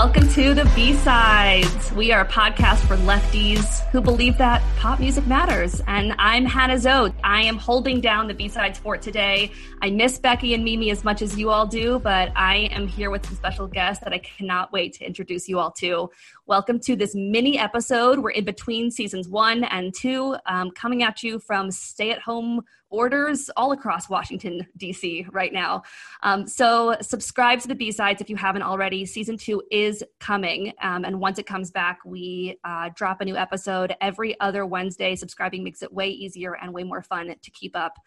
Welcome to the B-Sides. We are a podcast for lefties who believe that pop music matters. And I'm Hannah Zoe. I am holding down the B-Sides fort today. I miss Becky and Mimi as much as you all do, but I am here with some special guests that I cannot wait to introduce you all to. Welcome to this mini episode. We're in between seasons one and two, um, coming at you from stay at home orders all across Washington, D.C. right now. Um, so, subscribe to the B sides if you haven't already. Season two is coming. Um, and once it comes back, we uh, drop a new episode every other Wednesday. Subscribing makes it way easier and way more fun to keep up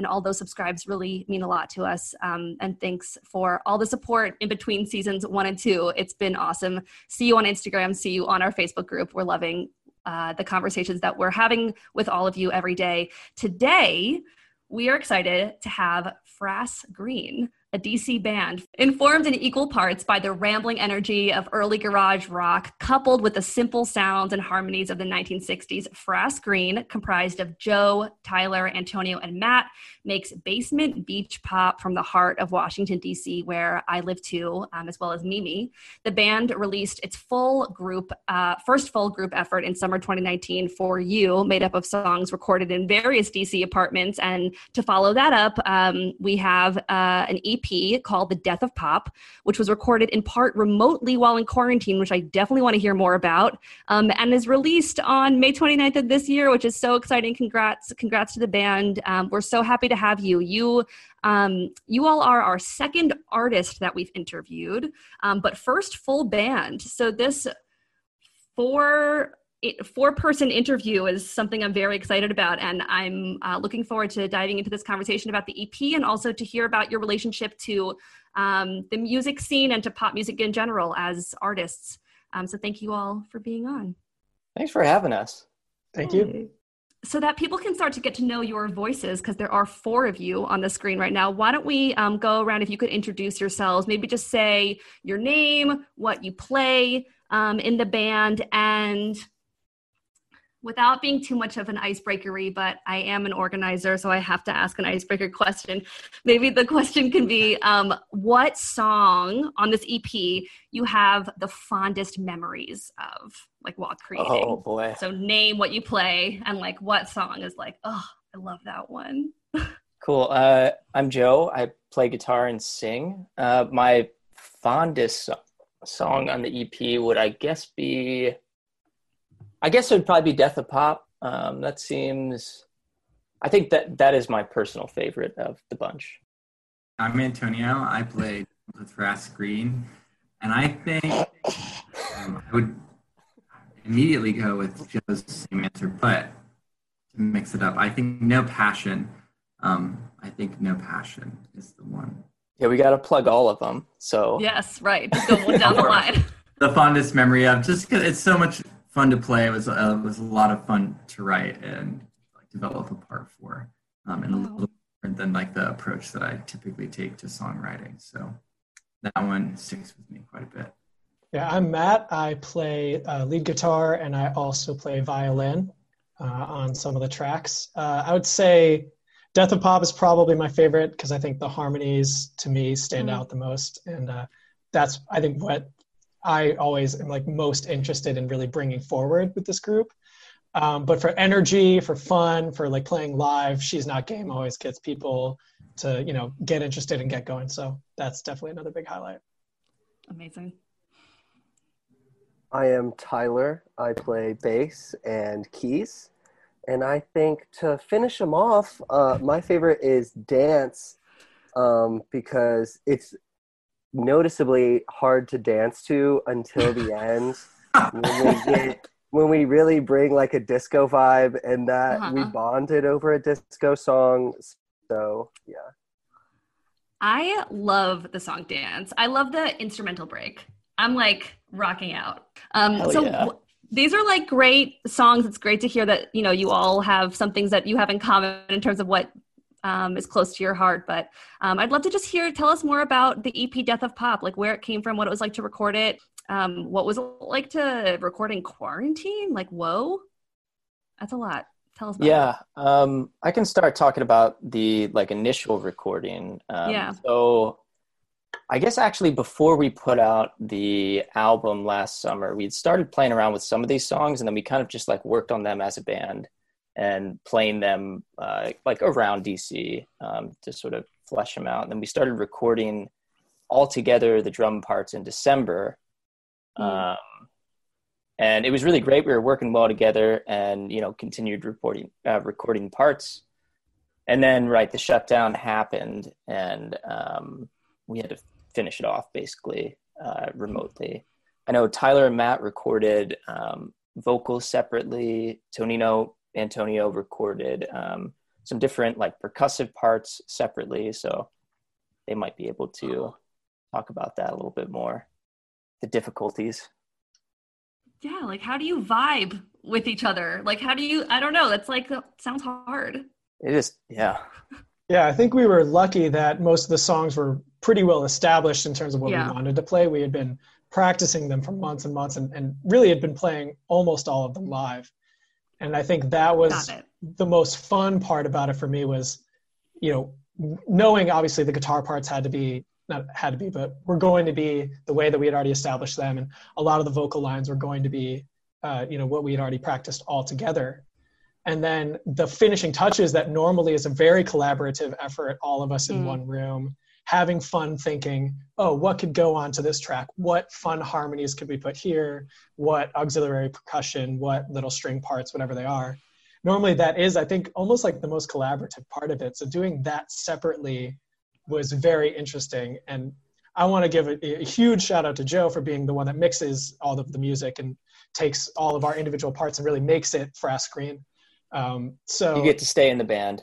and all those subscribes really mean a lot to us. Um, and thanks for all the support in between seasons one and two. It's been awesome. See you on Instagram, see you on our Facebook group. We're loving uh, the conversations that we're having with all of you every day. Today, we are excited to have Frass Green a DC band, informed in equal parts by the rambling energy of early garage rock, coupled with the simple sounds and harmonies of the 1960s. Frass Green, comprised of Joe, Tyler, Antonio, and Matt, makes basement beach pop from the heart of Washington, D.C., where I live too, um, as well as Mimi. The band released its full group, uh, first full group effort in summer 2019 for You, made up of songs recorded in various D.C. apartments. And to follow that up, um, we have uh, an EP called The Death of Pop, which was recorded in part remotely while in quarantine, which I definitely want to hear more about, um, and is released on May 29th of this year, which is so exciting. Congrats, congrats to the band. Um, we're so happy to have you. You um, you all are our second artist that we've interviewed, um, but first full band. So this four four person interview is something I'm very excited about, and I'm uh, looking forward to diving into this conversation about the EP and also to hear about your relationship to um, the music scene and to pop music in general as artists. Um, so thank you all for being on. Thanks for having us. Thank you so that people can start to get to know your voices because there are four of you on the screen right now why don't we um, go around if you could introduce yourselves maybe just say your name what you play um, in the band and without being too much of an icebreakery, but I am an organizer, so I have to ask an icebreaker question. Maybe the question can be um, what song on this EP you have the fondest memories of, like while creating? Oh boy. So name what you play and like what song is like, oh, I love that one. cool. Uh, I'm Joe. I play guitar and sing. Uh, my fondest song on the EP would, I guess, be I guess it would probably be Death of Pop. Um, that seems. I think that that is my personal favorite of the bunch. I'm Antonio. I played with Frass Green, and I think um, I would immediately go with Joe's same answer, but to mix it up, I think No Passion. Um, I think No Passion is the one. Yeah, we got to plug all of them. So yes, right. Just go down the line. The fondest memory of just because it's so much fun to play. It was uh, it was a lot of fun to write and like, develop a part for, um, and a little different than like the approach that I typically take to songwriting. So that one sticks with me quite a bit. Yeah, I'm Matt. I play uh, lead guitar and I also play violin uh, on some of the tracks. Uh, I would say Death of Pop is probably my favorite because I think the harmonies to me stand mm-hmm. out the most, and uh, that's I think what I always am like most interested in really bringing forward with this group. Um, but for energy, for fun, for like playing live, she's not game always gets people to you know get interested and get going. So that's definitely another big highlight. Amazing. I am Tyler. I play bass and keys. And I think to finish them off, uh, my favorite is dance um, because it's noticeably hard to dance to until the end when they get when we really bring like a disco vibe and that we Uh-huh. bonded over a disco song. So yeah. I love the song Dance. I love the instrumental break. I'm like rocking out. Um, Hell so yeah. w- these are like great songs. It's great to hear that you know you all have some things that you have in common in terms of what um, is close to your heart. But um, I'd love to just hear tell us more about the EP Death of Pop, like where it came from, what it was like to record it, um, what was it like to record in quarantine. Like whoa, that's a lot. Tell us. About Yeah, um, I can start talking about the like initial recording. Um, Yeah. So, I guess actually before we put out the album last summer, we'd started playing around with some of these songs, and then we kind of just like worked on them as a band and playing them uh, like around DC um, to sort of flesh them out. And then we started recording all together the drum parts in December. Mm. Um, and it was really great. We were working well together, and you know, continued reporting, uh, recording parts. And then, right, the shutdown happened, and um, we had to finish it off basically uh, remotely. I know Tyler and Matt recorded um, vocals separately. Tonino Antonio recorded um, some different like percussive parts separately, so they might be able to talk about that a little bit more. The difficulties. yeah, like how do you vibe with each other? Like how do you? I don't know. That's like that sounds hard. It is, yeah. Yeah, I think we were lucky that most of the songs were pretty well established in terms of what Yeah. we wanted to play. We had been practicing them for months and months and, and really had been playing almost all of them live. And I think that was the most fun part about it for me was, you know, knowing obviously the guitar parts had to be not had to be, but were going to be the way that we had already established them, and a lot of the vocal lines were going to be, uh, you know, what we had already practiced all together. And then the finishing touches that normally is a very collaborative effort, all of us in Mm. one room, having fun thinking, oh, what could go on to this track? What fun harmonies could we put here? What auxiliary percussion? What little string parts, whatever they are normally that is i think almost like the most collaborative part of it so doing that separately was very interesting and i want to give a, a huge shout out to joe for being the one that mixes all of the music and takes all of our individual parts and really makes it frass green um, so You get to stay in the band.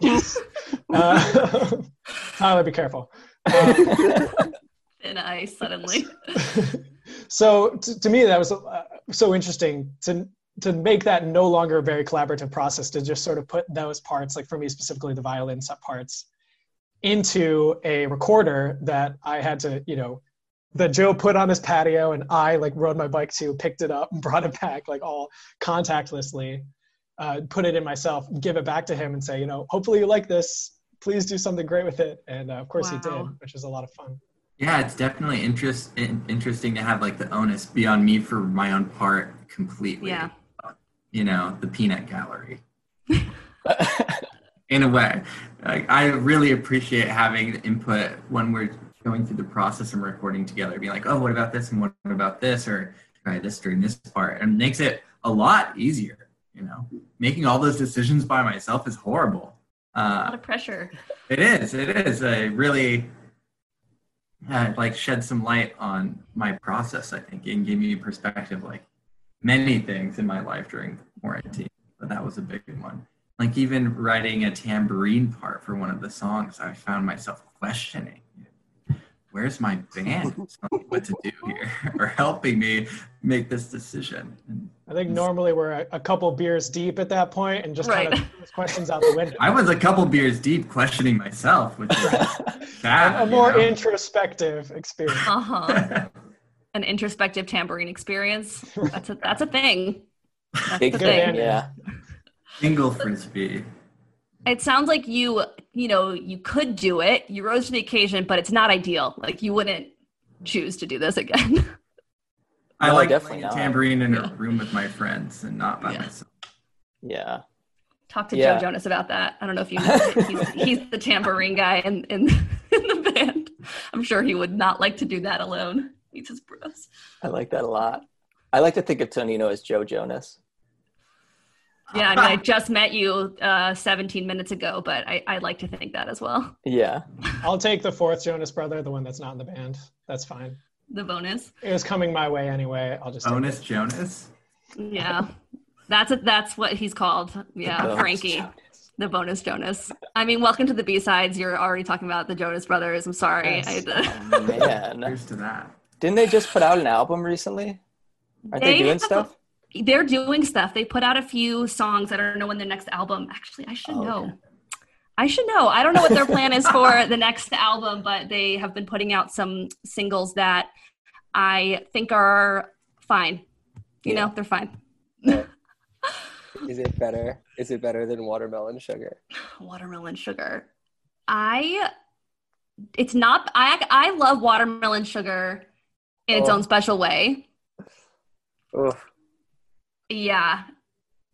yes. uh, tyler be careful Um, Thin ice suddenly. so to, to me that was uh, so interesting to to make that no longer a very collaborative process to just sort of put those parts like for me specifically the violin set parts into a recorder that i had to you know that joe put on his patio and i like rode my bike to picked it up and brought it back like all contactlessly uh, put it in myself give it back to him and say you know hopefully you like this please do something great with it and uh, of course he did which was a lot of fun Yeah, it's definitely interest in, interesting to have like the onus be on me for my own part completely. Yeah. You know, the peanut gallery. In a way, like, I really appreciate having input when we're going through the process and recording together. Being like, oh, what about this and what about this, or try this during this part, and it makes it a lot easier. You know, making all those decisions by myself is horrible. A lot Uh, of pressure. it is. It is. I really uh, like shed some light on my process. I think and gave me perspective, like many things in my life during quarantine, but that was a big one. Like even writing a tambourine part for one of the songs, I found myself questioning, "Where's my band? telling me what to do here, or helping me make this decision?" I think normally we're a, a couple beers deep at that point and just kind of those questions out the window. I was a couple beers deep, questioning myself, which is bad. a, a you more know? introspective experience. Uh huh. An introspective tambourine experience. That's a that's a thing. That's Big the thing, thing. yeah. Single frisbee. It sounds like you you know you could do it. You rose to the occasion, but it's not ideal. Like you wouldn't choose to do this again. I No, like definitely playing a not. tambourine in Yeah. a room with my friends and not by Yeah. myself. Yeah. Talk to Yeah. Joe Jonas about that. I don't know if you know. He's, he's the tambourine guy in, in in the band. I'm sure he would not like to do that alone. He's just bros. I like that a lot. I like to think of Tonino as Joe Jonas. Yeah, I mean, I just met you uh, 17 minutes ago, but I, I like to think that as well. Yeah. I'll take the fourth Jonas brother, the one that's not in the band. That's fine. The bonus. It was coming my way anyway. I'll just take Bonus Jonas. Yeah, that's a, that's what he's called. Yeah, Bonus Frankie, Jonas. the bonus Jonas. I mean, welcome to the B sides. You're already talking about the Jonas Brothers. I'm sorry. Yes. I had to- Oh, man, Here's to that. didn't they just put out an album recently? Aren't they, They doing have stuff? They're doing stuff. They put out a few songs. I don't know when their next album. Actually, I should Oh, know. okay. I should know. I don't know what their plan is for the next album, but they have been putting out some singles that I think are fine. You Yeah. know, they're fine. Is it better? Is it better than watermelon sugar? Watermelon sugar. I. It's not. I I love watermelon sugar in its Oh. own special way. Oof. Yeah.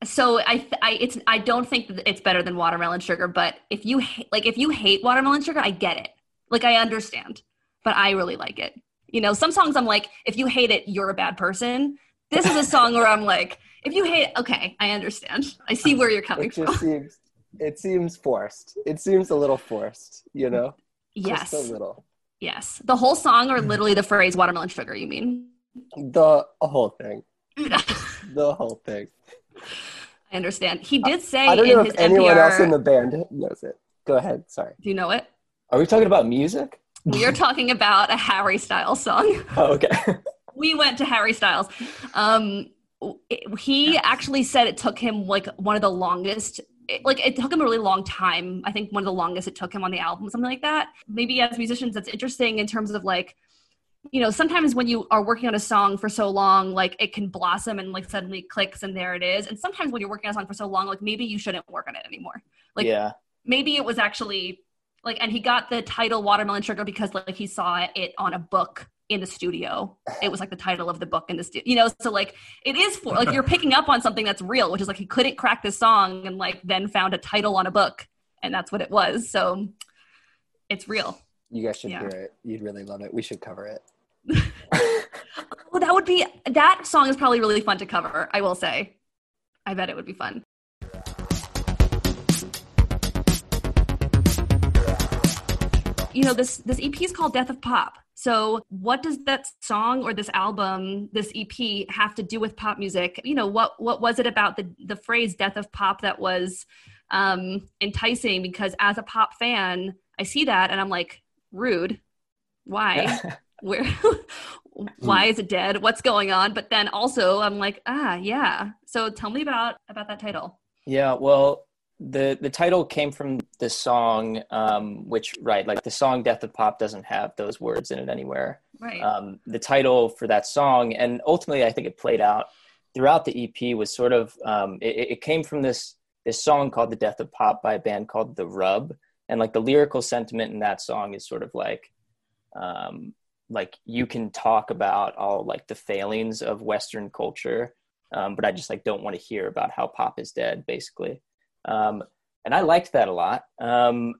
So I, I, it's, I don't think that it's better than watermelon sugar, but if you ha- like, if you hate watermelon sugar, I get it. Like, I understand, but I really like it. You know, some songs I'm like, if you hate it, you're a bad person. This is a song where I'm like, if you hate, okay, I understand. I see where you're coming It just from. seems it seems forced. It seems a little forced, you know? Yes, Just a little. yes. The whole song, or mm. literally the phrase "watermelon sugar." You mean? The whole thing. I The whole thing. I understand. He did say I don't in know his if anyone NPR. else in the band knows it. Go ahead. Sorry. do you know it? Are we talking about music? We are talking about a Harry Styles song. Oh, okay. we went to Harry Styles. Um, it- he actually said it took him like one of the longest. it- like it took him a really long time. I think one of the longest it took him on the album, something like that. Maybe as musicians, that's interesting in terms of like, you know, sometimes when you are working on a song for so long, like it can blossom and like suddenly clicks and there it is. And sometimes when you're working on a song for so long, like maybe you shouldn't work on it anymore. Like yeah. maybe it was actually like and he got the title watermelon sugar because like he saw it on a book in the studio it was like the title of the book in the studio you know so like it is for like you're picking up on something that's real which is like he couldn't crack this song and like then found a title on a book and that's what it was so it's real You guys should Yeah. hear it. You'd really love it. We should cover it. Well that would be that song is probably really fun to cover i will say. I bet it would be fun. You know this this ep is called death of pop. So what does that song or this album this ep have to do with pop music? You know what what was it about the the phrase death of pop that was um enticing? Because as a pop fan i see that and i'm like rude. Why where why is it dead? What's going on? But then also i'm like ah yeah. So tell me about about that title. Yeah, well, the the title came from the song, um, which right, like the song "Death of Pop" doesn't have those words in it anywhere. right. Um, the title for that song, and ultimately, I think it played out throughout the EP, was sort of um, it, it came from this this song called "The Death of Pop" by a band called The Rub, and like the lyrical sentiment in that song is sort of like um, like you can talk about all like the failings of Western culture, um, but I just like don't want to hear about how pop is dead, basically. Um, and I liked that a lot um,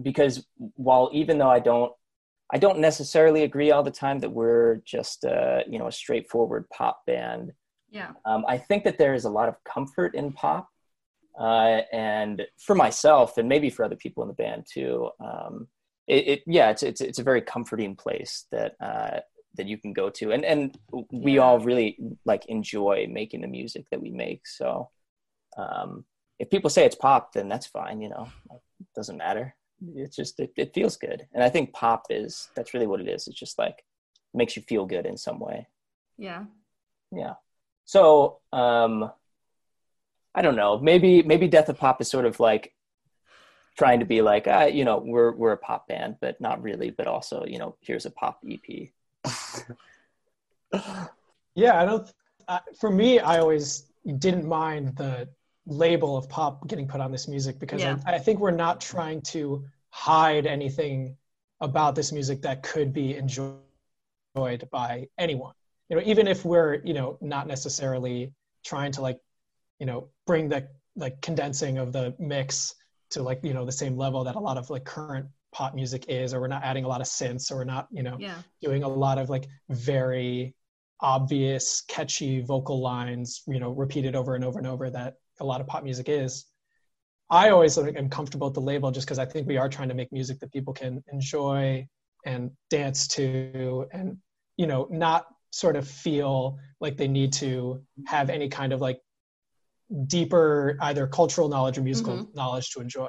because while even though I don't, I don't necessarily agree all the time that we're just uh, you know a straightforward pop band. yeah Um, I think that there is a lot of comfort in pop, uh, and for myself, and maybe for other people in the band too. Um, it, it yeah, it's it's it's a very comforting place that uh, that you can go to, and and we Yeah. all really like enjoy making the music that we make. So, um, if people say it's pop, then that's fine. You know, it doesn't matter. It's just it, it feels good, and I think pop is that's really what it is. It's just like makes you feel good in some way. yeah Yeah. So, um, I don't know. Maybe maybe Death of Pop is sort of like trying to be like, uh, you know, we're we're a pop band, but not really. But also, you know, here's a pop EP. Yeah, I don't. Uh, for me, I always didn't mind the label of pop getting put on this music because Yeah. I, I think we're not trying to hide anything about this music that could be enjoyed by anyone. You know, even if we're you know not necessarily trying to like, you know, bring the like condensing of the mix to like you know the same level that a lot of like current pop music is, or we're not adding a lot of synths, or we're not you know yeah. doing a lot of like very obvious catchy vocal lines you know repeated over and over and over that a lot of pop music is. I always like, am comfortable with the label just because i think we are trying to make music that people can enjoy and dance to and you know not sort of feel like they need to have any kind of like deeper either cultural knowledge or musical Mhm. knowledge to enjoy.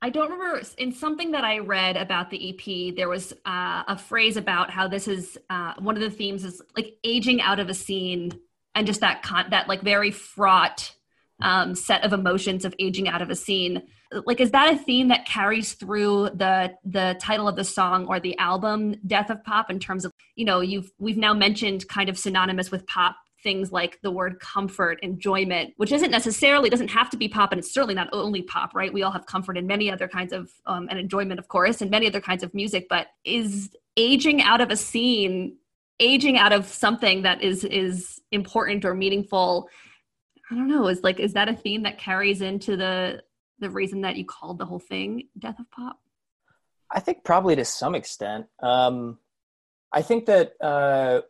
I don't remember in something that I read about the EP. There was uh, a phrase about how this is uh, one of the themes is like aging out of a scene, and just that con- that like very fraught um, set of emotions of aging out of a scene. Like, is that a theme that carries through the the title of the song or the album, "Death of Pop"? In terms of you know, you've we've now mentioned kind of synonymous with pop things like the word comfort, enjoyment, which isn't necessarily doesn't have to be pop, and it's certainly not only pop, right? We all have comfort in many other kinds of um, and enjoyment, of course, and many other kinds of music. But is aging out of a scene, aging out of something that is is important or meaningful? I don't know. Is like is that a theme that carries into the the reason that you called the whole thing "Death of Pop"? I think probably to some extent. Um, I think that uh,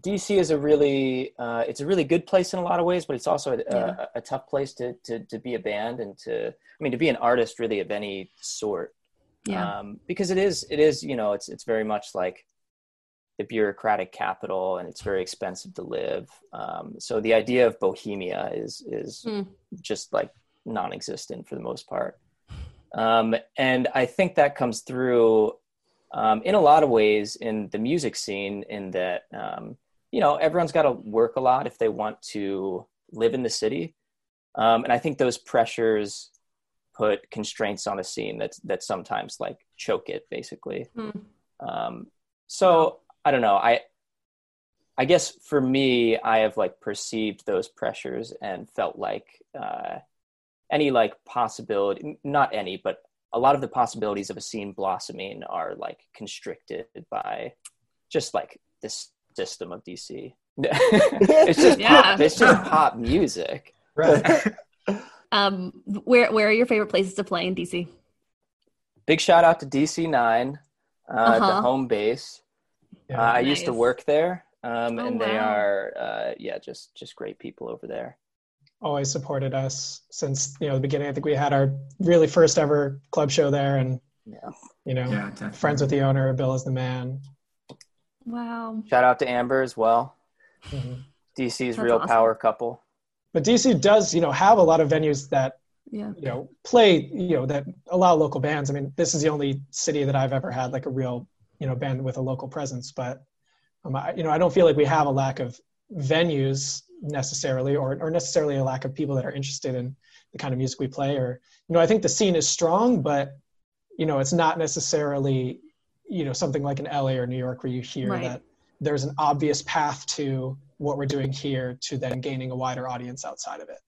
DC is a really uh, it's a really good place in a lot of ways, but it's also a, Yeah. a, a tough place to, to to be a band and to I mean to be an artist really of any sort. Yeah. Um, because it is it is you know it's it's very much like the bureaucratic capital and it's very expensive to live. Um, so the idea of bohemia is is Hmm. just like non-existent for the most part. Um, and I think that comes through um, in a lot of ways in the music scene in that um, you know everyone's got to work a lot if they want to live in the city. Um, and i think those pressures put constraints on a scene that's that sometimes like choke it basically. Um, so i don't know. I i guess for me i have like perceived those pressures and felt like uh, any like possibility not any but a lot of the possibilities of a scene blossoming are like constricted by just like this system of DC. it's just Yeah. pop, it's just pop music. Right. Um, where where are your favorite places to play in DC? Big shout out to DC Nine, uh, the Uh-huh. home base. Yeah. Uh, I used to work there, um, Oh, and they are uh, yeah, just just great people over there. Always supported us since you know the beginning. I think we had our really first ever club show there, and Yeah. you know, Yeah, friends with the owner. Bill is the man. Wow. Shout out to Amber as well. Mhm. DC's That's real awesome. power couple. But DC does, you know, have a lot of venues that Yeah. you know play, you know, that allow local bands. I mean, this is the only city that I've ever had like a real, you know, band with a local presence. But um, I, you know, I don't feel like we have a lack of venues necessarily, or or necessarily a lack of people that are interested in the kind of music we play. Or you know, I think the scene is strong, but you know, it's not necessarily you know something like in LA or New York where you hear Right. that there's an obvious path to what we're doing here to then gaining a wider audience outside of it.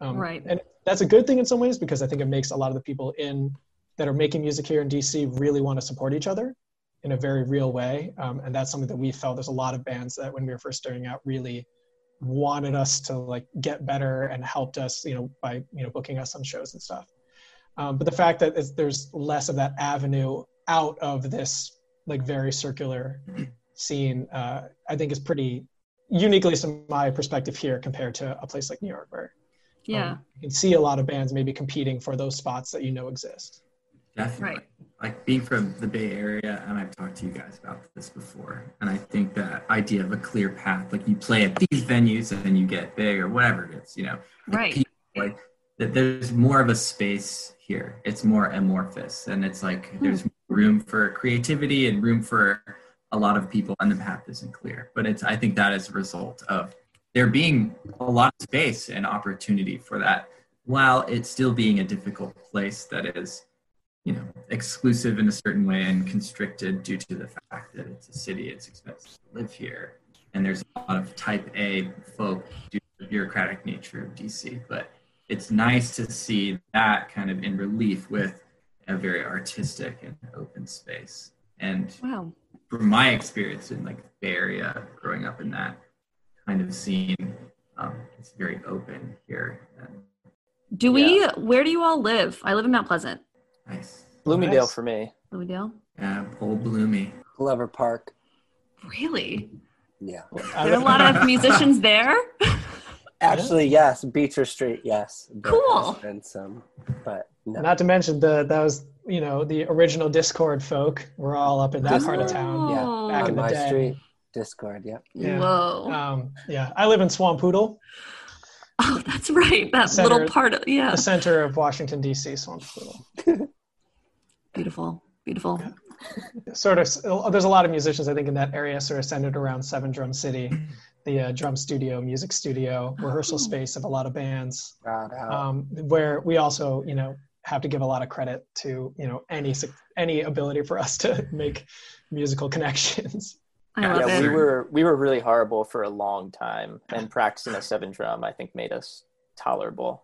Um, Right. And that's a good thing in some ways because I think it makes a lot of the people in that are making music here in DC really want to support each other in a very real way. Um, and that's something that we felt there's a lot of bands that when we were first starting out really wanted us to like get better and helped us, you know, by, you know, booking us on shows and stuff. Um, but the fact that it's, there's less of that avenue out of this like very circular scene, uh, I think is pretty uniquely from my perspective here compared to a place like New York where Yeah. um, you can see a lot of bands maybe competing for those spots that you know exist. Definitely. Right. Like being from the Bay Area, and I've talked to you guys about this before, and I think that idea of a clear path, like you play at these venues and then you get big or whatever it is, you know, like Right. people, like that there's more of a space here. It's more amorphous, and it's like Hmm. there's room for creativity and room for a lot of people, and the path isn't clear. But it's I think that is a result of there being a lot of space and opportunity for that, while it's still being a difficult place that is you know, exclusive in a certain way and constricted due to the fact that it's a city, it's expensive to live here. And there's a lot of type A folk due to the bureaucratic nature of DC. But it's nice to see that kind of in relief with a very artistic and open space. And Wow. from my experience in like the Bay Area, growing up in that kind of scene, um, it's very open here. And Do we? Where do you all live? I live in Mount Pleasant. Nice. Bloomingdale Nice. for me. Louisville. Yeah, old Bloomy. Glover Park. Really? Yeah. I There are a lot of musicians there. Actually, yes. Beecher Street, yes. There Cool. has been some, but no. Not to mention the that was you know the original Dischord folk. We're all up in that part of town. Yeah, Oh. back on in the my day. street. Dischord. Yep. Yeah. Whoa. Um, yeah, I live in Swampoodle, oh, that's right. That Center- little part of yeah. the center of Washington D.C. Swampoodle. Beautiful. Beautiful. Sort of, there's a lot of musicians I think in that area, sort of centered around Seven Drum City, the uh, drum studio, music studio, rehearsal Oh. space of a lot of bands. Shout out. um, where we also you know have to give a lot of credit to you know any any ability for us to make musical connections I love yeah, it. we were we were really horrible for a long time, and practicing a seven drum, I think, made us tolerable.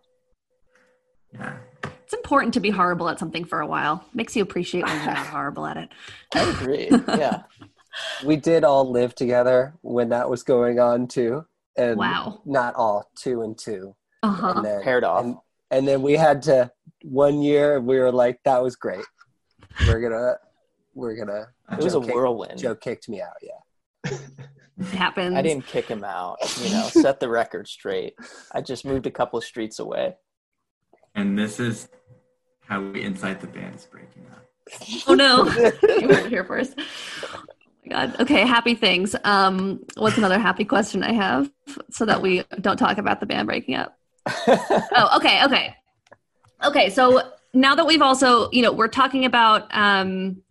Yeah. It's important to be horrible at something for a while. Makes you appreciate when you're not horrible at it. I agree. Yeah, we did all live together when that was going on too, and Wow. not all two and two. Uh huh. And then, paired off. And, and then we had to one year. We were like, "That was great. We're gonna, we're gonna." it was a Joe kicked- whirlwind. Joe kicked me out. Yeah. It happens. I didn't kick him out. You know, set the record straight. I just moved a couple of streets away. And this is how we incite the band is breaking up. Oh no. you heard it here first. Oh my god. Okay, happy things. Um, what's another happy question I have so that we don't talk about the band breaking up? Oh, okay, okay. Okay, so now that we've also, you know, we're talking about um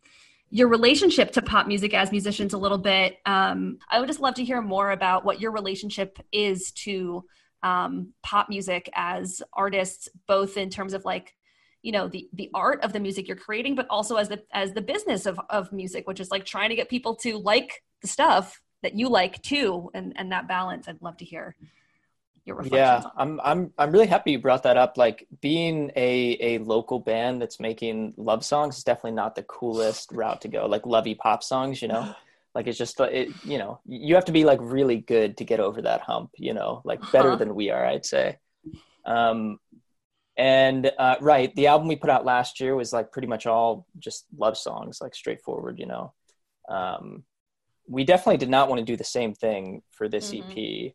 your relationship to pop music as musicians a little bit. Um, I would just love to hear more about what your relationship is to um, pop music as artists, both in terms of like, you know, the the art of the music you're creating, but also as the as the business of of music, which is like trying to get people to like the stuff that you like too, and and that balance. I'd love to hear your reflections. Yeah, I'm I'm I'm really happy you brought that up. Like being a a local band that's making love songs is definitely not the coolest route to go. Like lovey pop songs, you know. Like it's just it, you know, you have to be like really good to get over that hump, you know, like better Uh-huh. than we are, I'd say. Um and uh, right, the album we put out last year was like pretty much all just love songs, like straightforward, you know. Um, we definitely did not want to do the same thing for this EP.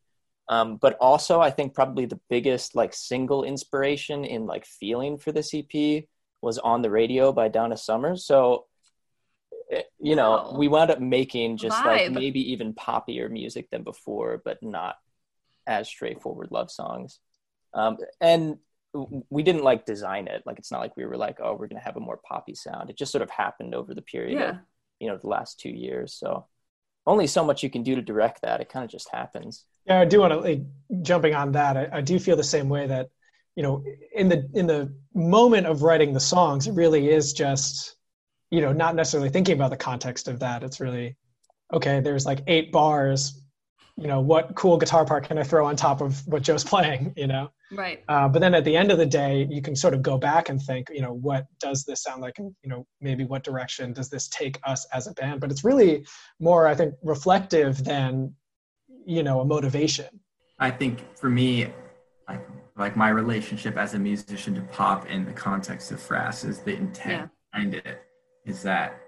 Um, but also, I think probably the biggest like single inspiration in like feeling for this EP was "On the Radio" by Donna Summers. So, eh, you know, Wow. we wound up making just like maybe even poppier music than before, but not as straightforward love songs. Um, and we didn't like design it. Like it's not like we were like, oh, we're gonna have a more poppy sound. It just sort of happened over the period of you know the last two years. So only so much you can do to direct that. It kind of just happens. Yeah i do want to like jumping on that I, I do feel the same way that you know in the in the moment of writing the songs it really is just you know not necessarily thinking about the context of that it's really okay there's like eight bars you know what cool guitar part can i throw on top of what joe's playing you know Right. Uh, but then at the end of the day, you can sort of go back and think, you know, what does this sound like? And, you know, maybe what direction does this take us as a band? But it's really more, I think, reflective than, you know, a motivation. I think for me, like like my relationship as a musician to pop in the context of Frass is the intent behind it is that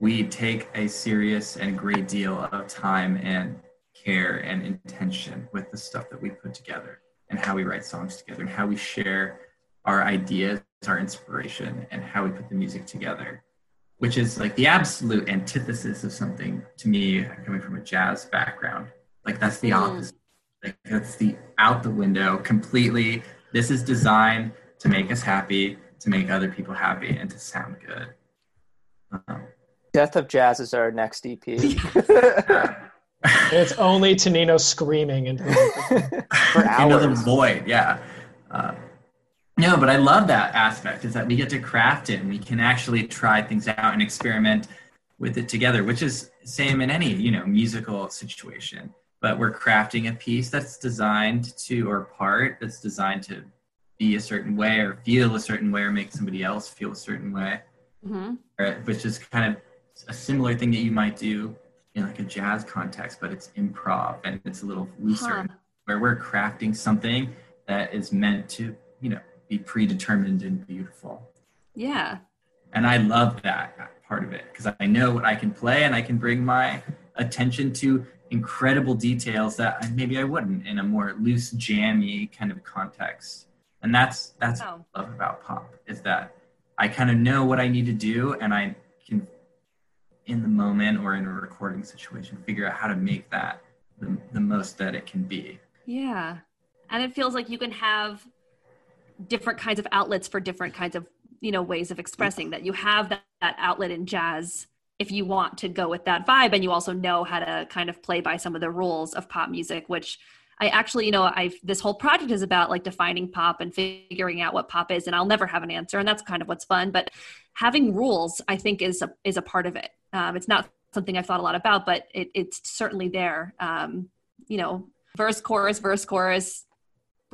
we take a serious and great deal of time and care and intention with the stuff that we put together and how we write songs together and how we share our ideas, our inspiration, and how we put the music together, which is like the absolute antithesis of something to me coming from a jazz background. Like that's the Mm. opposite. Like that's the out the window completely. This is designed to make us happy, to make other people happy, and to sound good. Um, Death of Jazz is our next EP. It's only Tonino screaming into the For into the void, yeah. Uh, no, but I love that aspect is that we get to craft it and we can actually try things out and experiment with it together, which is same in any you know musical situation. But we're crafting a piece that's designed to, or part that's designed to be a certain way, or feel a certain way, or make somebody else feel a certain way. hmm which is kind of a similar thing that you might do in like a jazz context, but it's improv and it's a little looser, Huh. where we're crafting something that is meant to, you know, be predetermined and beautiful. Yeah. And I love that part of it because I know what I can play and I can bring my attention to incredible details that I- maybe I wouldn't in a more loose, jammy kind of context. And that's that's Oh. what I love about pop is that I kind of know what I need to do and I can in the moment or in a recording situation, figure out how to make that the, the most that it can be. Yeah. And it feels like you can have different kinds of outlets for different kinds of, you know, ways of expressing that you have that, that outlet in jazz if you want to go with that vibe and you also know how to kind of play by some of the rules of pop music, which I actually, you know, I've this whole project is about like defining pop and figuring out what pop is, and I'll never have an answer, and that's kind of what's fun. But having rules, I think, is a, is a part of it. Um, it's not something I've thought a lot about, but it, it's certainly there. Um, you know, verse, chorus, verse, chorus,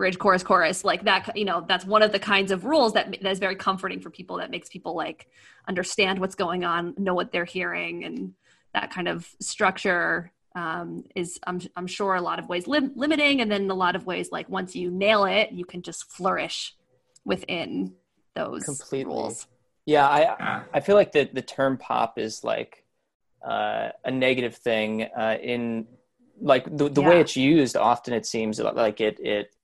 bridge, chorus, chorus, like that. You know, that's one of the kinds of rules that that is very comforting for people. That makes people like understand what's going on, know what they're hearing, and that kind of structure um, is I'm, I'm sure a lot of ways lim- limiting and then a lot of ways like once you nail it you can just flourish within those Completely. rules Yeah, I I feel like the the term pop is like uh, a negative thing uh, in like the the way it's used. Often it seems like it it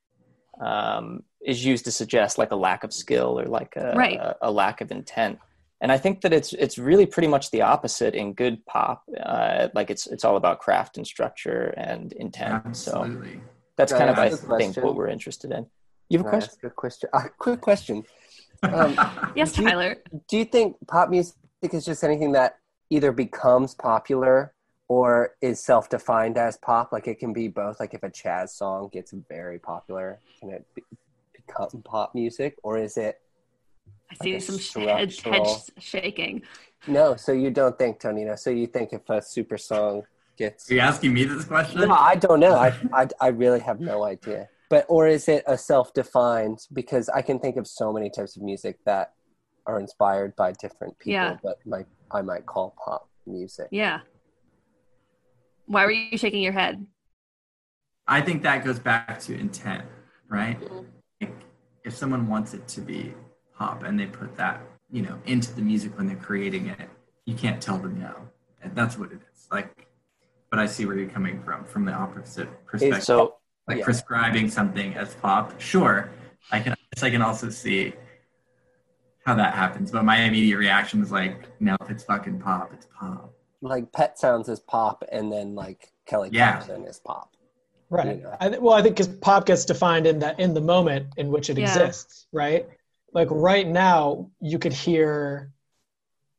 um, is used to suggest like a lack of skill or like a, Right. a, a lack of intent. And I think that it's it's really pretty much the opposite in good pop. Uh, like it's it's all about craft and structure and intent. So that's Can I kind of I think what we're interested in. You have a Can I question? ask a question? Uh, quick question. Um, yes Do you- tyler do you think pop music is just anything that either becomes popular or is self-defined as pop? Like it can be both. Like if a jazz song gets very popular, can it be, become pop music, or is it i see some sh- head, head shaking no? So you don't think, Tonino? So you think if a super song gets Are you asking me this question? No, I don't know. I, I, I really have no idea. But or is it a self-defined? Because I can think of so many types of music that are inspired by different people, Yeah. but might I might call pop music. yeah why were you shaking your head I think that goes back to intent, right? Mm-hmm. Like, if someone wants it to be pop and they put that, you know, into the music when they're creating it, you can't tell them no. And that's what it is. Like, but I see where you're coming from, from the opposite perspective. So like yeah. prescribing something as pop, sure. I can, I can also see how that happens. But my immediate reaction was like, no, if it's fucking pop, it's pop. Like Pet Sounds is pop, and then like Kelly Yeah. Clarkson is pop. Right. You know. I th- well, I think because pop gets defined in that in the moment in which it Yeah. exists, right? Like right now, you could hear.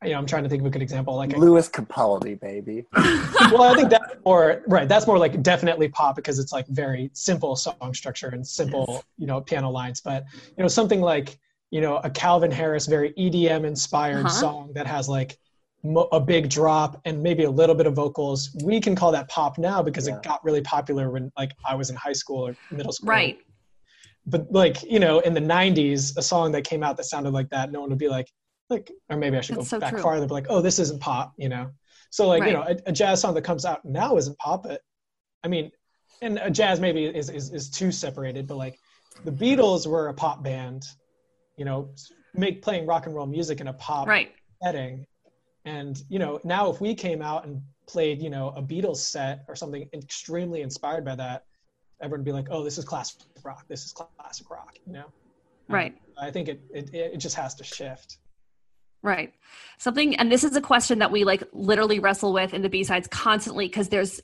You know, I'm trying to think of a good example. Like, a, Lewis Capaldi, baby. well, I think that's more right. That's more like definitely pop because it's like very simple song structure and simple, Yes. you know, piano lines. But you know, something like you know a Calvin Harris very EDM inspired Uh-huh. song that has like mo- a big drop and maybe a little bit of vocals. We can call that pop now because Yeah. it got really popular when like I was in high school or middle school. right But like you know, in the '90s, a song that came out that sounded like that, no one would be like, like, or maybe I should That's go so back true. farther, but like, oh, this isn't pop, you know. So like you know, a, a jazz song that comes out now isn't pop, but I mean, and a jazz maybe is, is is too separated, but like the Beatles were a pop band, you know, make playing rock and roll music in a pop right setting, and you know now if we came out and played you know a Beatles set or something extremely inspired by that, everyone would be like, oh, this is classic rock, this is classic rock, you know. Um, right I think it, it it just has to shift. Right. Something and this is a question that we like literally wrestle with in the B-sides constantly because there's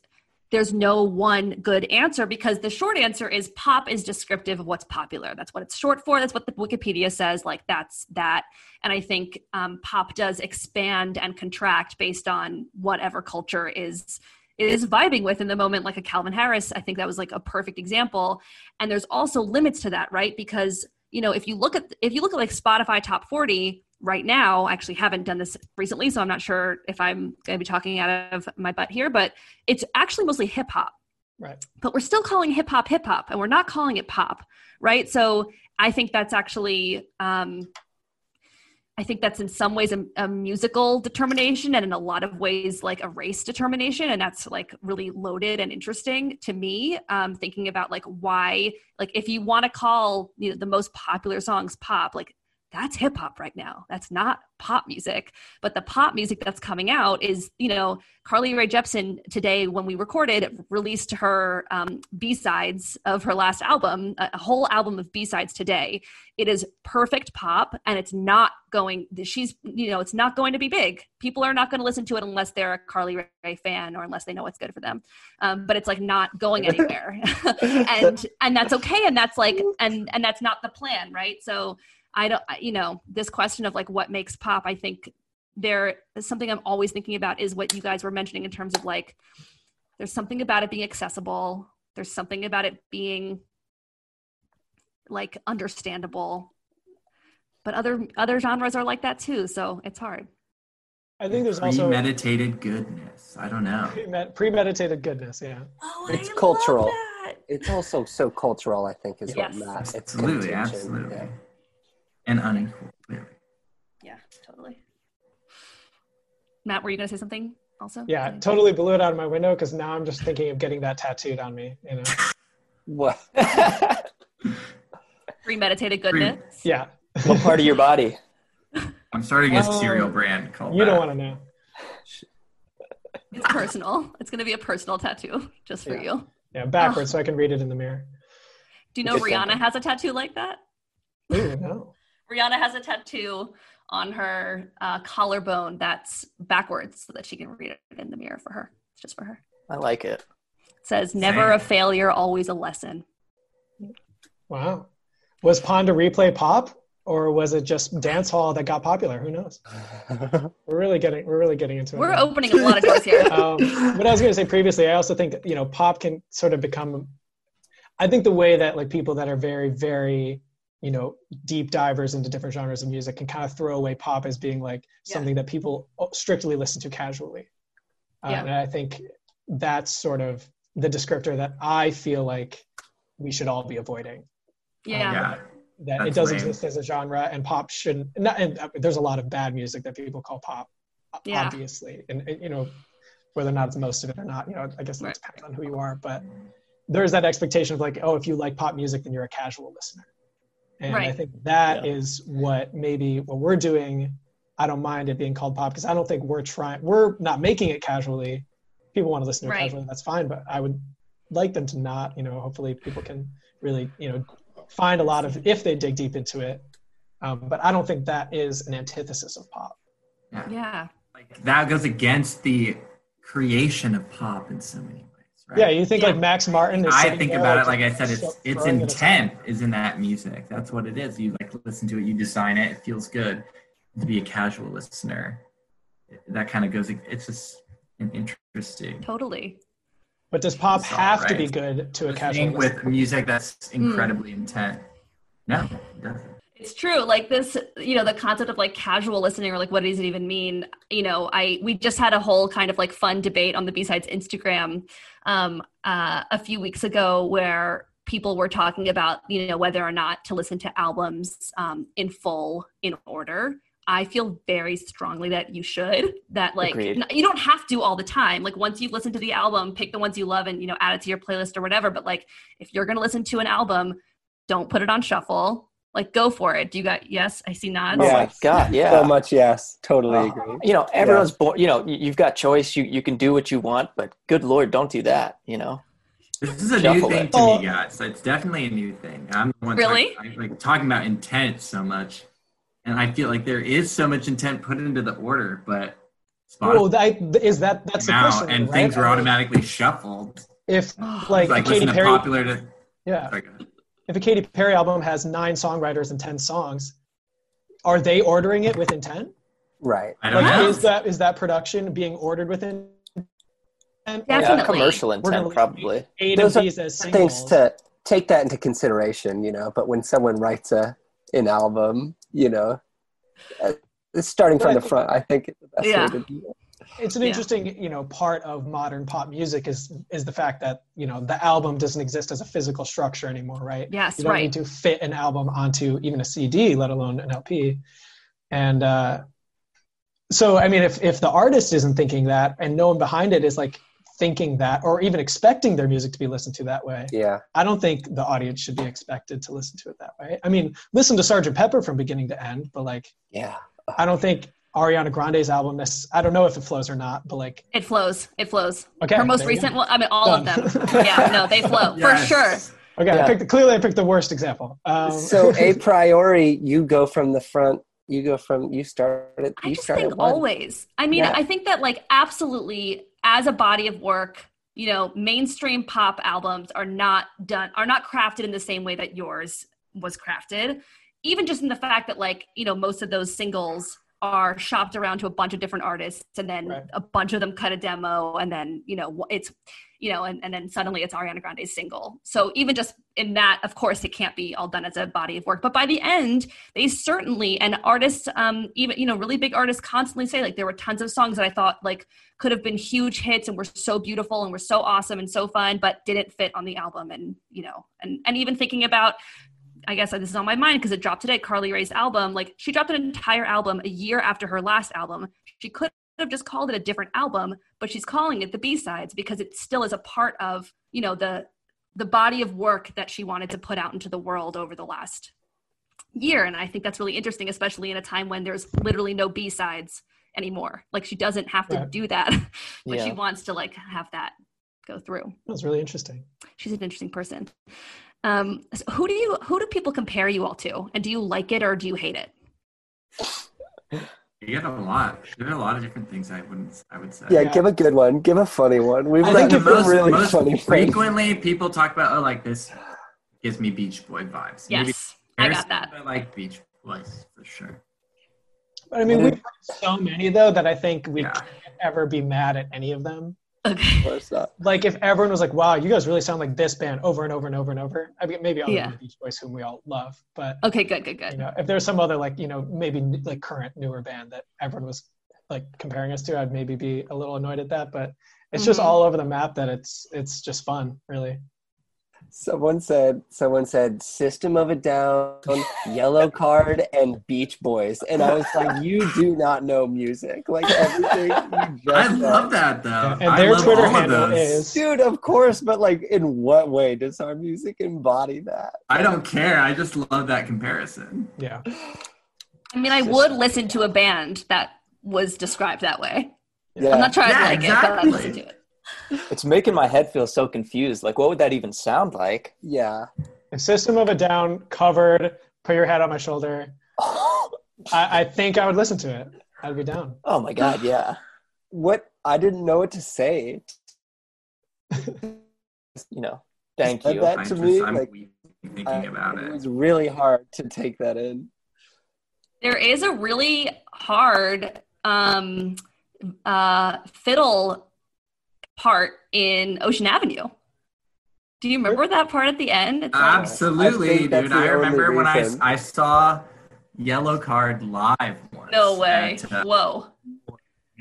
there's no one good answer because the short answer is pop is descriptive of what's popular. That's what it's short for. That's what the Wikipedia says. Like that's that. And I think um, pop does expand and contract based on whatever culture is is vibing with in the moment like a calvin harris i think that was like a perfect example and there's also limits to that right because you know if you look at if you look at like spotify top 40 right now I actually haven't done this recently so i'm not sure if i'm going to be talking out of my butt here but it's actually mostly hip hop Right. but we're still calling hip hop hip hop and we're not calling it pop right so i think that's actually um i think that's in some ways a, a musical determination and in a lot of ways like a race determination and that's like really loaded and interesting to me um thinking about like why like if you want to call you know, the most popular songs pop like that's hip hop right now. That's not pop music. But the pop music that's coming out is, you know, Carly Rae Jepsen today, when we recorded, released her um, B sides of her last album, a whole album of B sides today. It is perfect pop and it's not going, she's, you know, it's not going to be big. People are not going to listen to it unless they're a Carly Rae fan or unless they know what's good for them. Um, but it's like not going anywhere. and, and that's okay. And that's like, and, and that's not the plan, right? So, I don't, you know, this question of like what makes pop, I think there is something I'm always thinking about is what you guys were mentioning in terms of like, there's something about it being accessible. There's something about it being like understandable. But other other genres are like that too, so it's hard. I think there's also premeditated goodness. I don't know. Premeditated goodness, yeah. Oh, it's cultural. It's also so cultural. I think is yes. what Matt. Absolutely, absolutely. Yeah and unequal, clearly. Yeah, totally. Matt, were you going to say something also? Yeah, totally blew it out of my window because now I'm just thinking of getting that tattooed on me. You know. what? Premeditated goodness. Yeah. what part of your body? I'm starting a um, cereal brand called. You that. don't want to know. It's personal. It's going to be a personal tattoo just for yeah. you. Yeah, backwards oh. so I can read it in the mirror. Do you know Rihanna has a tattoo like that? Ooh, no. Rihanna has a tattoo on her uh, collarbone that's backwards so that she can read it in the mirror for her. It's just for her. I like it. it says, never Same. a failure, always a lesson. Wow. Was Pon de Replay pop or was it just dance hall that got popular? Who knows? we're really getting we're really getting into it. We're now. opening a lot of doors here. um, but I was going to say previously, I also think you know pop can sort of become. I think the way that like people that are very very you know deep divers into different genres of music can kind of throw away pop as being like yeah. something that people strictly listen to casually uh, yeah. and i think that's sort of the descriptor that i feel like we should all be avoiding yeah, um, yeah that it does lame. exist as a genre and pop shouldn't not and uh, there's a lot of bad music that people call pop yeah. obviously and, and, you know whether or not it's most of it or not you know i guess it right. depends on who you are but there's that expectation of like oh if you like pop music then you're a casual listener and right. I think that yeah. is what maybe what we're doing. I don't mind it being called pop because I don't think we're trying. We're not making it casually. People want to listen to it right. casually. That's fine. But I would like them to not. You know, hopefully people can really you know find a lot of if they dig deep into it. Um, but I don't think that is an antithesis of pop. Yeah. yeah. Like that goes against the creation of pop in so many Right? Yeah, you think yeah. like Max Martin is. I think about it like I said, it's it's intent is in that music. That's what it is. You like listen to it, you design it, it feels good. To be a casual listener, that kind of goes. It's just interesting. Totally. But does pop have right. to be good to a casual? With music that's incredibly mm. intent. No, it doesn't it's true like this you know the concept of like casual listening or like what does it even mean? You know i we just had a whole kind of like fun debate on the b-sides instagram um, uh, a few weeks ago where people were talking about you know whether or not to listen to albums um, in full in order. I feel very strongly that you should that like n- you don't have to all the time. Like once you've listened to the album pick the ones you love and you know add it to your playlist or whatever but like if you're going to listen to an album don't put it on shuffle like go for it. Do you got yes? I see nods. Oh my god, yeah. So much yes. Totally uh, agree. You know, everyone's yeah. born you know, you've got choice, you you can do what you want, but good lord, don't do that, you know. This is a Shuffle new thing it. to me, guys. It's definitely a new thing. I'm the one really talking, like talking about intent so much, and I feel like there is so much intent put into the order, but Spotify oh, that, is that that's the question, and right? things were automatically shuffled. If like, like Katy Perry, popular to yeah. Sorry, if a Katy Perry album has nine songwriters and ten songs, are they ordering it with intent? Right. I don't like, know. Is that is that production being ordered with intent? Definitely. Yeah, commercial intent, probably. Eight Those of these as things to take that into consideration, you know. But when someone writes a an album, you know, uh, starting from the front, I think it's the best yeah. way to do it it's an yeah. interesting you know part of modern pop music is is the fact that you know the album doesn't exist as a physical structure anymore right yes you don't right. need to fit an album onto even a cd let alone an lp and uh, so i mean if if the artist isn't thinking that and no one behind it is like thinking that or even expecting their music to be listened to that way. Yeah. I don't think the audience should be expected to listen to it that way. I mean, listen to Sgt. Pepper from beginning to end, but like, Yeah. I don't think Ariana Grande's album. necess- I don't know if it flows or not, but like, It flows. It flows. okay, Her most recent go. one, I mean, all of them. Yeah, no, they flow for sure. Okay, Yeah. I picked clearly I picked the worst example. Um, So a priori, you go from the front. You go from you started. I You just started think one. always. I mean, Yeah. I think that like absolutely as a body of work, you know, mainstream pop albums are not done are not crafted in the same way that yours was crafted. Even just in the fact that like, you know, most of those singles are shopped around to a bunch of different artists and then Right. a bunch of them cut a demo and then, you know, it's you know, and, and then suddenly it's Ariana Grande's single. So even just in that, of course, it can't be all done as a body of work. But by the end, they certainly and artists, um, even you know, really big artists constantly say like there were tons of songs that I thought like could have been huge hits and were so beautiful and were so awesome and so fun, but didn't fit on the album. And you know, and and even thinking about I guess this is on my mind because it dropped today. Carly Rae's album, like she dropped an entire album a year after her last album. She could have just called it a different album, but she's calling it the B sides because it still is a part of you know the the body of work that she wanted to put out into the world over the last year. And I think that's really interesting, especially in a time when there's literally no B sides anymore. Like she doesn't have to Right. do that, but she wants to like have that go through That's really interesting. she's an interesting person. Um, so who do you who do people compare you all to, and do you like it or do you hate it? You get a lot. There are a lot of different things I wouldn't. I would say. Yeah, Yeah. give a good one. Give a funny one. We've I got think the most, really most funny ones. frequently people talk about oh like this gives me Beach Boy vibes. Maybe Yes, I got that. I like Beach Boys for sure. But I mean, we've heard so many though that I think we Yeah. can't ever be mad at any of them. Okay. Of course not. Like if everyone was like, "Wow, you guys really sound like this band over and over and over and over." I mean, maybe other Yeah. than the Beach Boys, whom we all love, but Okay, good, good, good. you good. know, if there's some other like you know maybe like current newer band that everyone was like comparing us to, I'd maybe be a little annoyed at that. But it's just Mhm. all over the map that it's it's just fun, really. Someone said. Someone said System of a Down, Yellowcard, and Beach Boys, and I was like, "You do not know music. Like everything you just I said. love that though. and I their love Twitter all of handle is Dude, of course, but like, in what way does our music embody that? I don't care. I just love that comparison. yeah. I mean, I would listen to a band that was described that way. Yeah. I'm not trying Yeah, to like it, but I'd listen to it. It's making my head feel so confused. Like, what would that even sound like? yeah. If System of a Down covered "Put Your Head on My Shoulder," I, I think I would listen to it. I'd be down. Oh my god, yeah. What I didn't know what to say. You know, thank you. that I to just, me, I'm like, thinking I- about it it. was really hard to take that in. There is a really hard um, uh, fiddle part in Ocean Avenue. Do you remember that part at the end? It's like, I Absolutely, think dude. I remember when I. I saw Yellowcard live once. no way. at, uh, Whoa.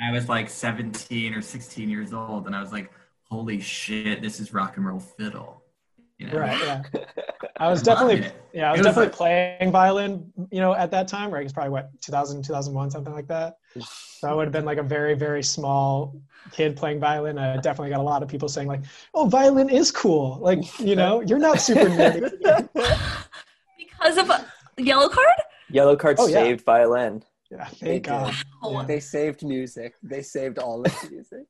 I was like 17 or 16 years old, and I was like, "Holy shit, this is rock and roll fiddle." You know? Right. Yeah. I was definitely yeah I was was definitely like- playing violin. You know, at that time, right? It's probably what 2000, 2001, something like that. So I would have been like a very very small kid playing violin. I definitely got a lot of people saying like, "Oh, violin is cool." Like you know, you're not super nerdy. Because of a yellow card? Yellow card Oh, yeah. saved violin. Yeah, thank did. God. Oh, They saved music. They saved all of music.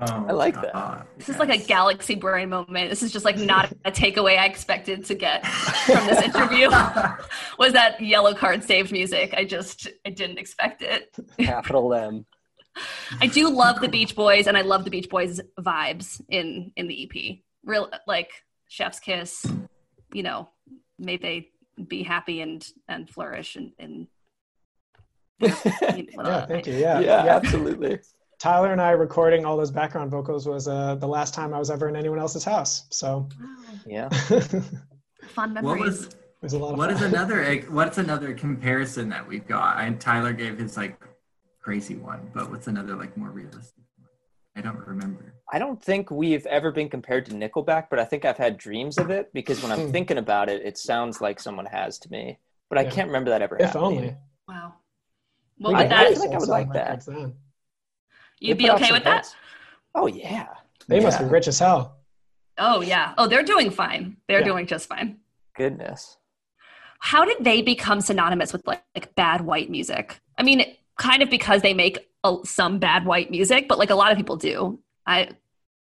Oh, I like that. God, This is like a galaxy brain moment. This is just like not a takeaway I expected to get from this interview. was that yellow card saved music? I just I didn't expect it. Capital M. I do love the Beach Boys, and I love the Beach Boys vibes in in the EP. Real like Chef's Kiss. You know, may they be happy and and flourish and and. you know, Yeah, thank you. Yeah, yeah, yeah. absolutely. Tyler and I recording all those background vocals was uh, the last time I was ever in anyone else's house. So Yeah. it Fun What memories. was was a lot of what fun. is another what's another comparison that we've got? And Tyler gave his like crazy one, but what's another like more realistic one? I don't remember. I don't think we've ever been compared to Nickelback, but I think I've had dreams of it because when I'm Hmm. thinking about it, it sounds like someone has to me. But I Yeah. can't remember that ever if happening. only. Wow. We What I- would could I that? think I would like that. records then. You'd They be okay some with that? Oh yeah. They must be rich as hell. Oh yeah. Oh, they're doing fine. They're Yeah. doing just fine. Goodness. How did they become synonymous with like, like bad white music? I mean, kind of because they make a, some bad white music, but like a lot of people do. I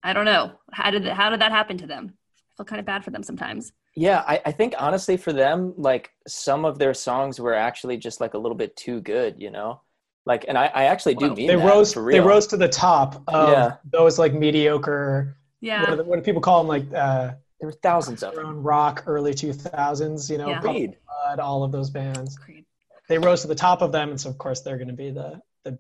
I don't know. How did how did that happen to them? I feel kind of bad for them sometimes. Yeah, I, I think honestly for them, like some of their songs were actually just like a little bit too good, you know? Like and I, I actually do Well, mean They that rose. They rose to the top of Yeah. those like mediocre. Yeah. What, do the- what do people call them? Like uh, there were thousands of their them. rock, early two thousands. You know, Yeah. Creed. Blood, all of those bands. Creed. They rose to the top of them, and so of course they're going to be the the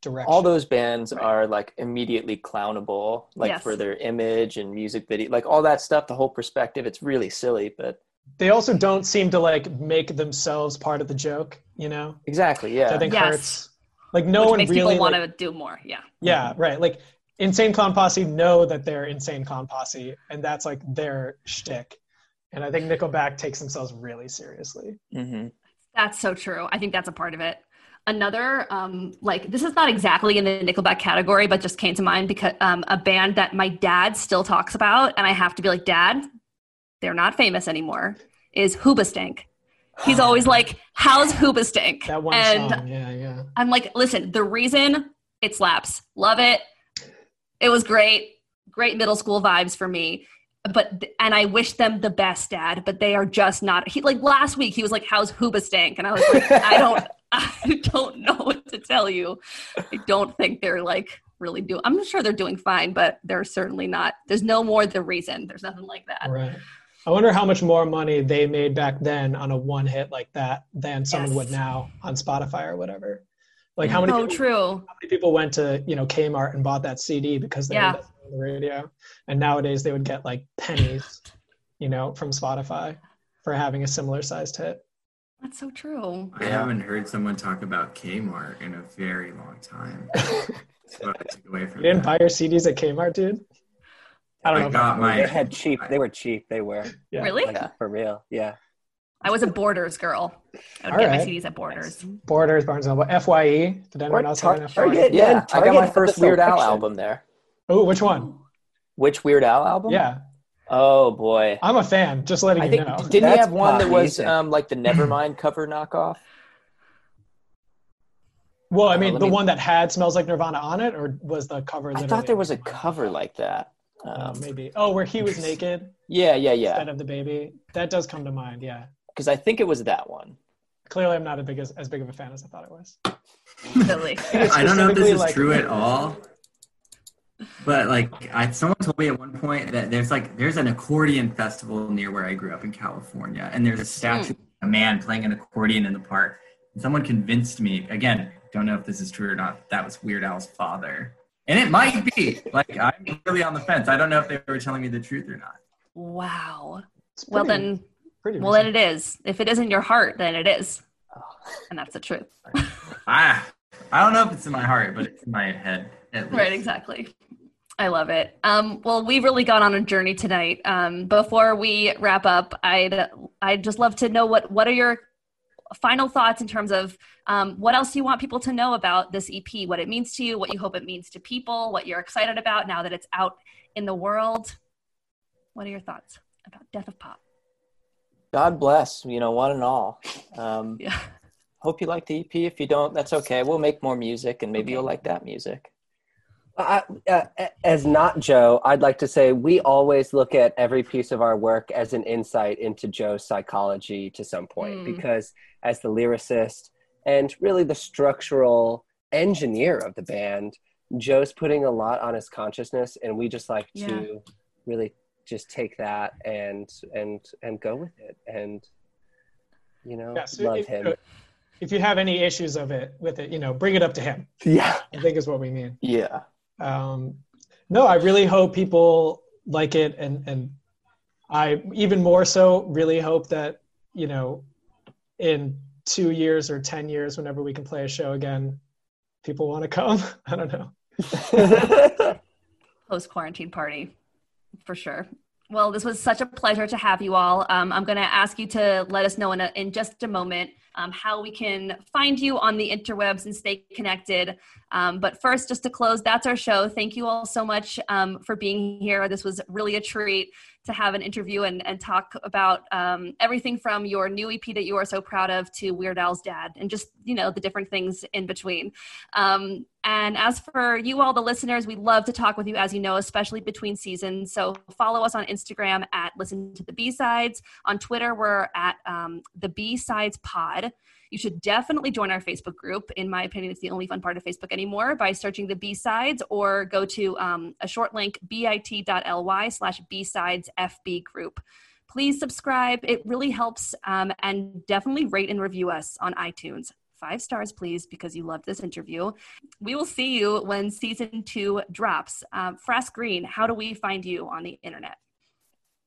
direction. All those bands Right. are like immediately clownable, like Yes. for their image and music video, like all that stuff, the whole perspective. It's really silly, but They also don't seem to like make themselves part of the joke. You know, exactly, which yeah. I think Yes. hurts. Like no Which one makes really people want like, to do more. Yeah. Yeah, right. Like Insane Clown Posse know that they're Insane Clown Posse, and that's like their shtick. And I think Nickelback takes themselves really seriously. hmm That's so true. I think that's a part of it. Another, um, like this is not exactly in the Nickelback category, but just came to mind because um, a band that my dad still talks about, and I have to be like, Dad, they're not famous anymore. Is Hoobastank? He's always like, "How's Hoobastank?" That one and song, yeah, yeah. I'm like, listen, the reason it slaps, love it. It was great, great middle school vibes for me. But and I wish them the best, Dad. But they are just not. He like last week he was like, "How's Hoobastank?" And I was like, "I don't, I don't know what to tell you. I don't think they're like really do. I'm sure they're doing fine, but they're certainly not. There's no more the reason. There's nothing like that. Right. I wonder how much more money they made back then on a one hit like that than someone Yes. would now on Spotify or whatever. Like how many Oh, people, true. how many people went to you know Kmart and bought that CD because they Yeah. were on the radio, and nowadays they would get like pennies, you know, from Spotify for having a similar sized hit. That's so true. I haven't heard someone talk about Kmart in a very long time. That's what I took away from You didn't that. buy your CDs at Kmart, dude? I don't I know. if got They my had cheap. They were cheap. They were Yeah. Really? like for real. Yeah. I was a Borders girl. I would All get my. CDs at Borders. Borders, Barnes and Noble, Fye. Did anyone Or else Tar- have an FYE? Target. Yeah, and I got my first Weird Al album there. Oh, which one? Which Weird Al album? Yeah, Oh boy. I'm a fan. Just letting I you think know. didn't he have one that was um, like the Nevermind cover knockoff? Well, I mean, let the me- one that had "Smells Like Nirvana" on it, or was the cover? I thought there was a cover like that. Uh, Um, maybe. Oh, where he was naked yeah, yeah, yeah. instead of the baby. That does come to mind. Yeah. Because I think it was that one. Clearly, I'm not as big as, as big of a fan as I thought it was. Really. I don't know if this is like- true at all, but like I, someone told me at one point that there's like there's an accordion festival near where I grew up in California, and there's a statue, of a man playing an accordion in the park. And someone convinced me again. Don't know if this is true or not. That was Weird Al's father, and it might be. Like I'm really on the fence. I don't know if they were telling me the truth or not. Wow. It's Well then, well then it is. If it isn't your heart, then it is, and that's the truth. I I don't know if it's in my heart, but it's in my head. At least. Right, exactly. I love it. Um, well, we've really gone on a journey tonight. Um, before we wrap up, I'd I'd just love to know what what are your final thoughts in terms of um, what else you want people to know about this EP, what it means to you, what you hope it means to people, what you're excited about now that it's out in the world. What are your thoughts about Death of Pop? God bless, you know, one and all. Um, Yeah. hope you like the EP. If you don't, that's okay. We'll make more music, and maybe Okay. you'll like that music. I, uh, as not Joe, I'd like to say we always look at every piece of our work as an insight into Joe's psychology to some point, Mm. because as the lyricist and really the structural engineer of the band, Joe's putting a lot on his consciousness, and we just like Yeah. to really just take that and and and go with it, and you know, Yeah, so love if, him. if you have any issues of it with it, you know, bring it up to him. Yeah. I think is what we mean. Yeah. Um, no, I really hope people like it, and and I even more so really hope that you know, in two years or ten years, whenever we can play a show again, people want to come. I don't know. post quarantine party for sure. Well, this was such a pleasure to have you all. Um, I'm going to ask you to let us know in, a, in just a moment um, how we can find you on the interwebs and stay connected. Um, but first, just to close, that's our show. Thank you all so much um, for being here. This was really a treat to have an interview and, and talk about um, everything from your new EP that you are so proud of to Weird Al's dad and just, you know, the different things in between. And as for you all, the listeners, we love to talk with you, as you know, especially between seasons. So follow us on Instagram at Listen to the B Sides. On Twitter, we're at um, the B Sides Pod. You should definitely join our Facebook group. In my opinion, it's the only fun part of Facebook anymore by searching the B sides or go to um, a short link bit.ly slash B sides FB group. Please subscribe. It really helps um, and definitely rate and review us on iTunes. Five stars, please, because you loved this interview. We will see you when season two drops. Um, Frass Green, how do we find you on the internet?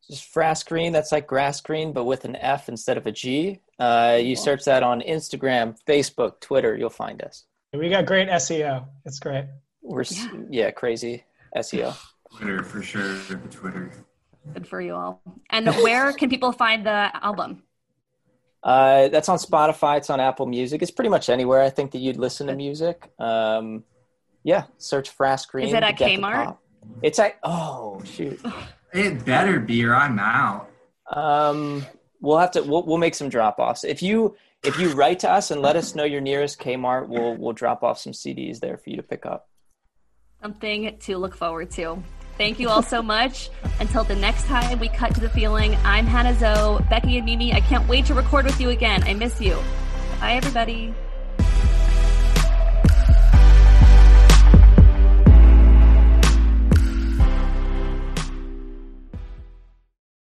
Just Frass Green, that's like grass green, but with an F instead of a G. Uh, you search that on Instagram, Facebook, Twitter, you'll find us. We got great SEO. It's great. We're yeah, yeah crazy SEO. Twitter for sure. Twitter. Good for you all. And where can people find the album? Uh, that's on Spotify. It's on Apple Music. It's pretty much anywhere I think that you'd listen to music. Um, yeah, search Frass Green. Is it at Kmart? It's at oh shoot. It better be, or I'm out. Um, we'll have to. We'll, we'll make some drop offs. If you if you write to us and let us know your nearest Kmart, we'll we'll drop off some CDs there for you to pick up. Something to look forward to. Thank you all so much. Until the next time we cut to the feeling, I'm Hannah Zoe, Becky and Mimi. I can't wait to record with you again. I miss you. Bye, everybody.